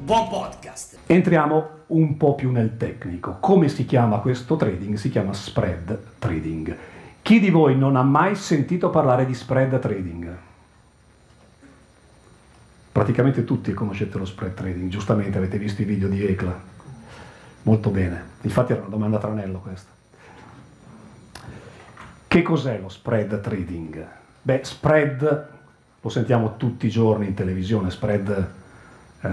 buon podcast! Entriamo un po' più nel tecnico. Come si chiama questo trading? Si chiama spread trading. Chi di voi non ha mai sentito parlare di spread trading? Praticamente tutti conoscete lo spread trading, giustamente avete visto i video di ECLA. Molto bene, infatti era una domanda tranello questa. Che cos'è lo spread trading? Beh, spread lo sentiamo tutti i giorni in televisione, spread eh,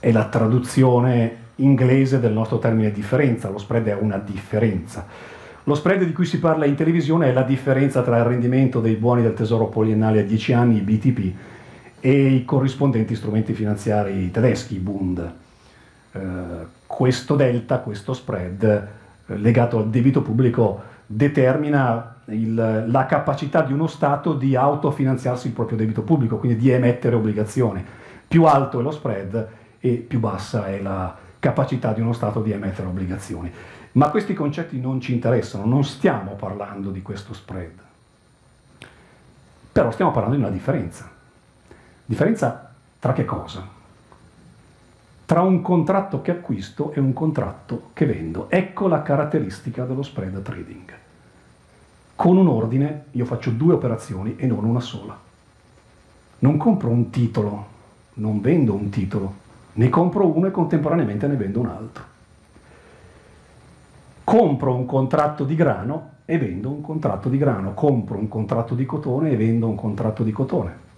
è la traduzione inglese del nostro termine differenza, lo spread è una differenza. Lo spread di cui si parla in televisione è la differenza tra il rendimento dei buoni del tesoro poliennale a 10 anni, i BTP, e i corrispondenti strumenti finanziari tedeschi, i Bund. Eh, questo delta, questo spread eh, legato al debito pubblico determina il, la capacità di uno Stato di autofinanziarsi il proprio debito pubblico, quindi di emettere obbligazioni. Più alto è lo spread e più bassa è la capacità di uno Stato di emettere obbligazioni. Ma questi concetti non ci interessano, non stiamo parlando di questo spread. Però stiamo parlando di una differenza. Differenza tra che cosa? Tra un contratto che acquisto e un contratto che vendo. Ecco la caratteristica dello spread trading. Con un ordine io faccio due operazioni e non una sola. Non compro un titolo, non vendo un titolo, ne compro uno e contemporaneamente ne vendo un altro. Compro un contratto di grano e vendo un contratto di grano, compro un contratto di cotone e vendo un contratto di cotone.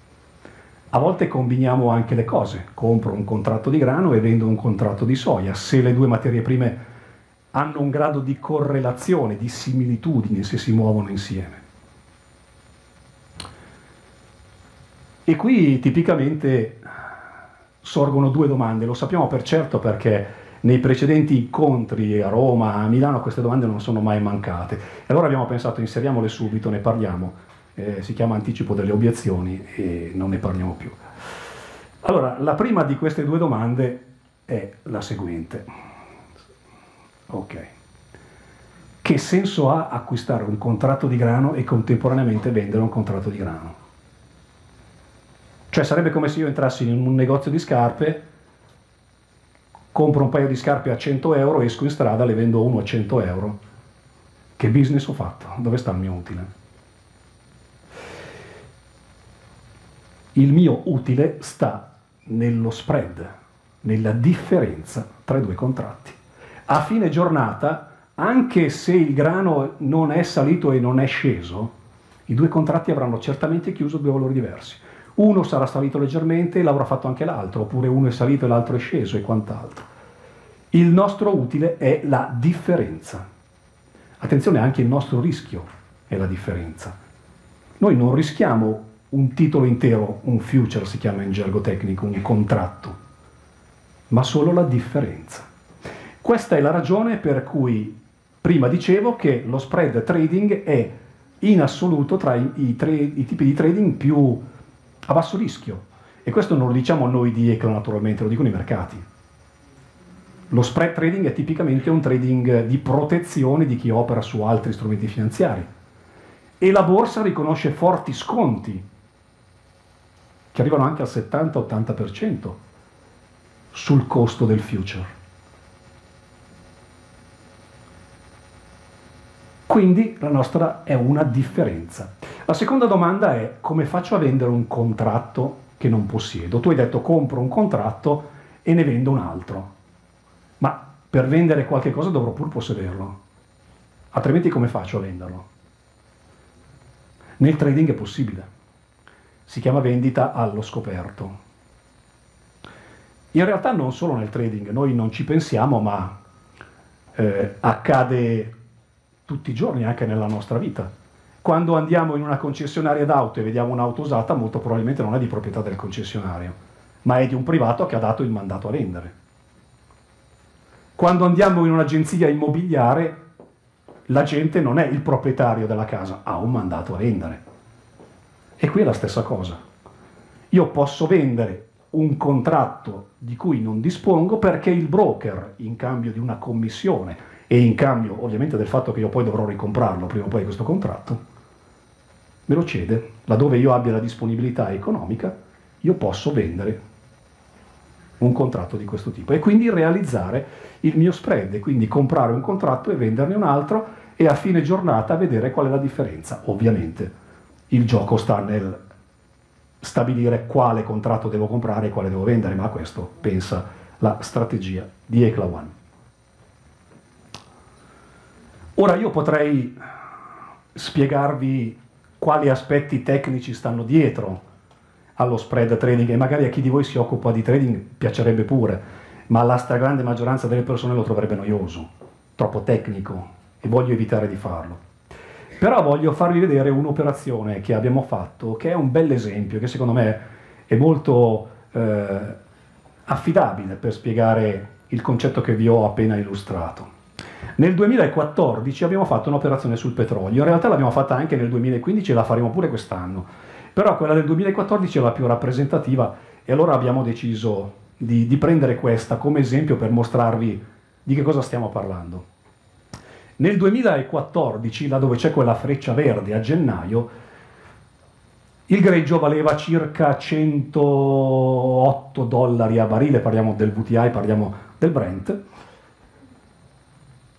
A volte combiniamo anche le cose, compro un contratto di grano e vendo un contratto di soia, se le due materie prime hanno un grado di correlazione, di similitudine, se si muovono insieme. E qui tipicamente sorgono due domande, lo sappiamo per certo perché nei precedenti incontri a Roma, a Milano, queste domande non sono mai mancate. E allora abbiamo pensato, inseriamole subito, ne parliamo. Eh, si chiama anticipo delle obiezioni e non ne parliamo più. Allora, la prima di queste due domande è la seguente. Ok. Che senso ha acquistare un contratto di grano e contemporaneamente vendere un contratto di grano? Cioè sarebbe come se io entrassi in un negozio di scarpe, compro un paio di scarpe a 100 euro, esco in strada, le vendo uno a 100 euro. Che business ho fatto? Dove sta il mio utile? Il mio utile sta nello spread, nella differenza tra i due contratti. A fine giornata, anche se il grano non è salito e non è sceso, i due contratti avranno certamente chiuso due valori diversi uno sarà salito leggermente e l'avrà fatto anche l'altro, oppure uno è salito e l'altro è sceso e quant'altro. Il nostro utile è la differenza. Attenzione, anche il nostro rischio è la differenza. Noi non rischiamo un titolo intero, un future si chiama in gergo tecnico, un contratto, ma solo la differenza. Questa è la ragione per cui prima dicevo che lo spread trading è in assoluto tra i, tre, i tipi di trading più a basso rischio. E questo non lo diciamo noi di ECLA naturalmente, lo dicono i mercati. Lo spread trading è tipicamente un trading di protezione di chi opera su altri strumenti finanziari. E la borsa riconosce forti sconti, che arrivano anche al 70-80% sul costo del future. Quindi la nostra è una differenza. La seconda domanda è come faccio a vendere un contratto che non possiedo? Tu hai detto compro un contratto e ne vendo un altro, ma per vendere qualche cosa dovrò pur possederlo. Altrimenti come faccio a venderlo? Nel trading è possibile. Si chiama vendita allo scoperto. In realtà non solo nel trading, noi non ci pensiamo, ma eh, accade tutti i giorni anche nella nostra vita. Quando andiamo in una concessionaria d'auto e vediamo un'auto usata, molto probabilmente non è di proprietà del concessionario, ma è di un privato che ha dato il mandato a vendere. Quando andiamo in un'agenzia immobiliare, la gente non è il proprietario della casa, ha un mandato a vendere. E qui è la stessa cosa. Io posso vendere un contratto di cui non dispongo perché il broker, in cambio di una commissione e in cambio ovviamente del fatto che io poi dovrò ricomprarlo prima o poi questo contratto, me lo cede. Laddove io abbia la disponibilità economica, io posso vendere un contratto di questo tipo e quindi realizzare il mio spread, quindi comprare un contratto e venderne un altro e a fine giornata vedere qual è la differanza. Ovviamente il gioco sta nel stabilire quale contratto devo comprare e quale devo vendere, ma a questo pensa la strategia di Ecla One. Ora io potrei spiegarvi quali aspetti tecnici stanno dietro allo spread trading e magari a chi di voi si occupa di trading piacerebbe pure, ma la stragrande maggioranza delle persone lo troverebbe noioso, troppo tecnico e voglio evitare di farlo. Però voglio farvi vedere un'operazione che abbiamo fatto, che è un bel esempio, che secondo me è molto eh, affidabile per spiegare il concetto che vi ho appena illustrato. Nel 2014 abbiamo fatto un'operazione sul petrolio, in realtà l'abbiamo fatta anche nel 2015 e la faremo pure quest'anno, però quella del 2014 è la più rappresentativa e allora abbiamo deciso di, di prendere questa come esempio per mostrarvi di che cosa stiamo parlando. Nel 2014, là dove c'è quella freccia verde a gennaio, il greggio valeva circa 108 dollari a barile, parliamo del VTI, parliamo del Brent,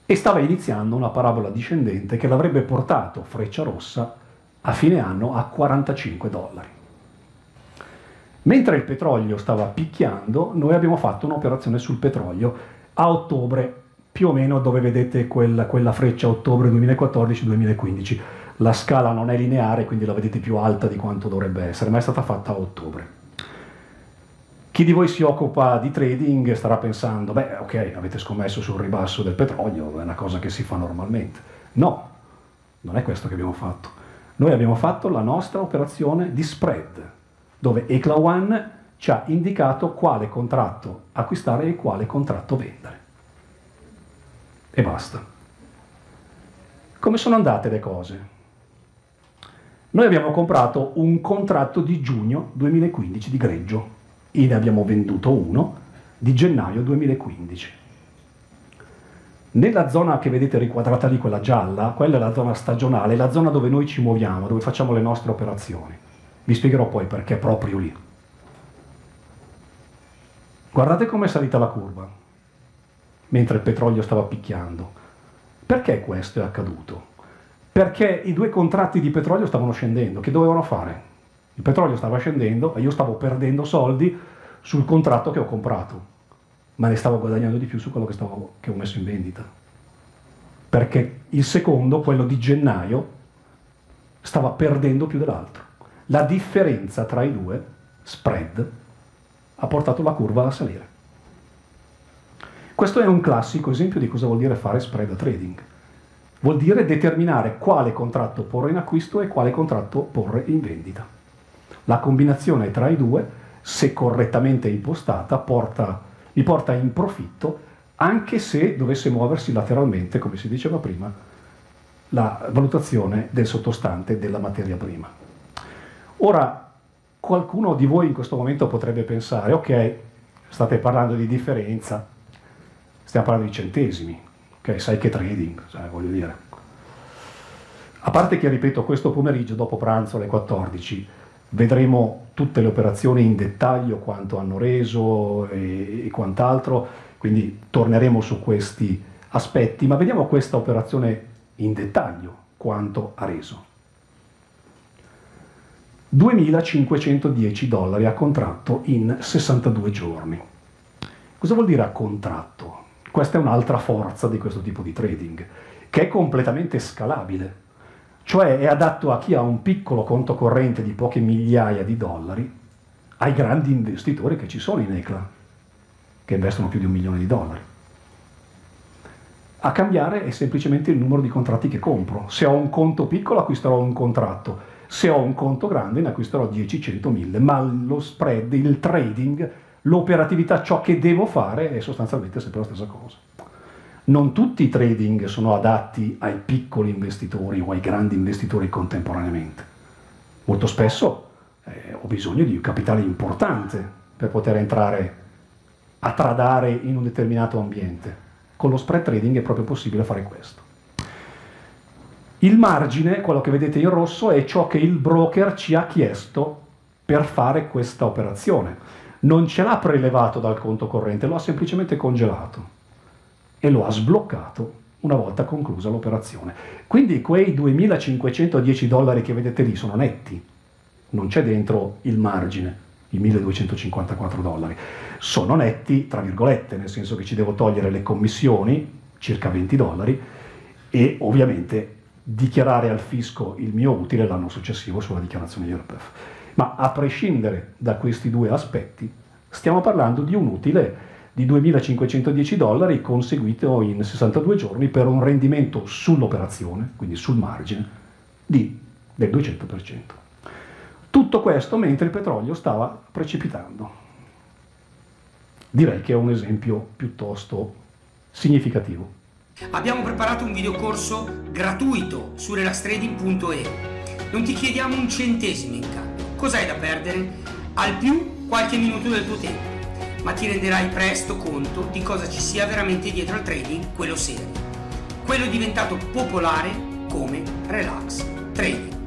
e stava iniziando una parabola discendente che l'avrebbe portato, freccia rossa, a fine anno a 45 dollari. Mentre il petrolio stava picchiando, noi abbiamo fatto un'operazione sul petrolio a ottobre più o meno dove vedete quella, quella freccia ottobre 2014-2015. La scala non è lineare, quindi la vedete più alta di quanto dovrebbe essere, ma è stata fatta a ottobre. Chi di voi si occupa di trading starà pensando, beh ok, avete scommesso sul ribasso del petrolio, è una cosa che si fa normalmente. No, non è questo che abbiamo fatto. Noi abbiamo fatto la nostra operazione di spread, dove ECLA One ci ha indicato quale contratto acquistare e quale contratto vendere e basta. Come sono andate le cose? Noi abbiamo comprato un contratto di giugno 2015 di greggio ne abbiamo venduto uno di gennaio 2015. Nella zona che vedete riquadrata lì, quella gialla, quella è la zona stagionale, la zona dove noi ci muoviamo, dove facciamo le nostre operazioni. Vi spiegherò poi perché proprio lì. Guardate com'è salita la curva mentre il petrolio stava picchiando. Perché questo è accaduto? Perché i due contratti di petrolio stavano scendendo, che dovevano fare? Il petrolio stava scendendo e io stavo perdendo soldi sul contratto che ho comprato, ma ne stavo guadagnando di più su quello che, stavo, che ho messo in vendita. Perché il secondo, quello di gennaio, stava perdendo più dell'altro. La differenza tra i due, spread, ha portato la curva a salire. Questo è un classico esempio di cosa vuol dire fare spread trading. Vuol dire determinare quale contratto porre in acquisto e quale contratto porre in vendita. La combinazione tra i due, se correttamente impostata, porta, li porta in profitto anche se dovesse muoversi lateralmente, come si diceva prima, la valutazione del sottostante della materia prima. Ora, qualcuno di voi in questo momento potrebbe pensare, ok, state parlando di differenza, stiamo parlando di centesimi, ok? Sai che trading, sai, voglio dire. A parte che, ripeto, questo pomeriggio, dopo pranzo alle 14, vedremo tutte le operazioni in dettaglio, quanto hanno reso e, e quant'altro, quindi torneremo su questi aspetti, ma vediamo questa operazione in dettaglio, quanto ha reso. 2.510 dollari a contratto in 62 giorni. Cosa vuol dire a contratto? Questa è un'altra forza di questo tipo di trading, che è completamente scalabile, cioè è adatto a chi ha un piccolo conto corrente di poche migliaia di dollari, ai grandi investitori che ci sono in ECLA, che investono più di un milione di dollari. A cambiare è semplicemente il numero di contratti che compro. Se ho un conto piccolo acquisterò un contratto, se ho un conto grande ne acquisterò 10, 100, 1000, ma lo spread, il trading, l'operatività, ciò che devo fare è sostanzialmente sempre la stessa cosa. Non tutti i trading sono adatti ai piccoli investitori o ai grandi investitori contemporaneamente. Molto spesso eh, ho bisogno di un capitale importante per poter entrare a tradare in un determinato ambiente. Con lo spread trading è proprio possibile fare questo. Il margine, quello che vedete in rosso, è ciò che il broker ci ha chiesto per fare questa operazione. Non ce l'ha prelevato dal conto corrente, lo ha semplicemente congelato e lo ha sbloccato una volta conclusa l'operazione. Quindi quei 2.510 dollari che vedete lì sono netti, non c'è dentro il margine, i 1.254 dollari. Sono netti, tra virgolette, nel senso che ci devo togliere le commissioni, circa 20 dollari, e ovviamente dichiarare al fisco il mio utile l'anno successivo sulla dichiarazione IRPEF. Ma a prescindere da questi due aspetti, stiamo parlando di un utile di 2.510 dollari conseguito in 62 giorni per un rendimento sull'operazione, quindi sul margine, di, del 200%. Tutto questo mentre il petrolio stava precipitando. Direi che è un esempio piuttosto significativo. Abbiamo preparato un videocorso gratuito su relaxtrading.e. Non ti chiediamo un centesimo in cambio. Cos'hai da perdere? Al più qualche minuto del tuo tempo ma ti renderai presto conto di cosa ci sia veramente dietro al trading, quello serio. Quello diventato popolare come relax trading.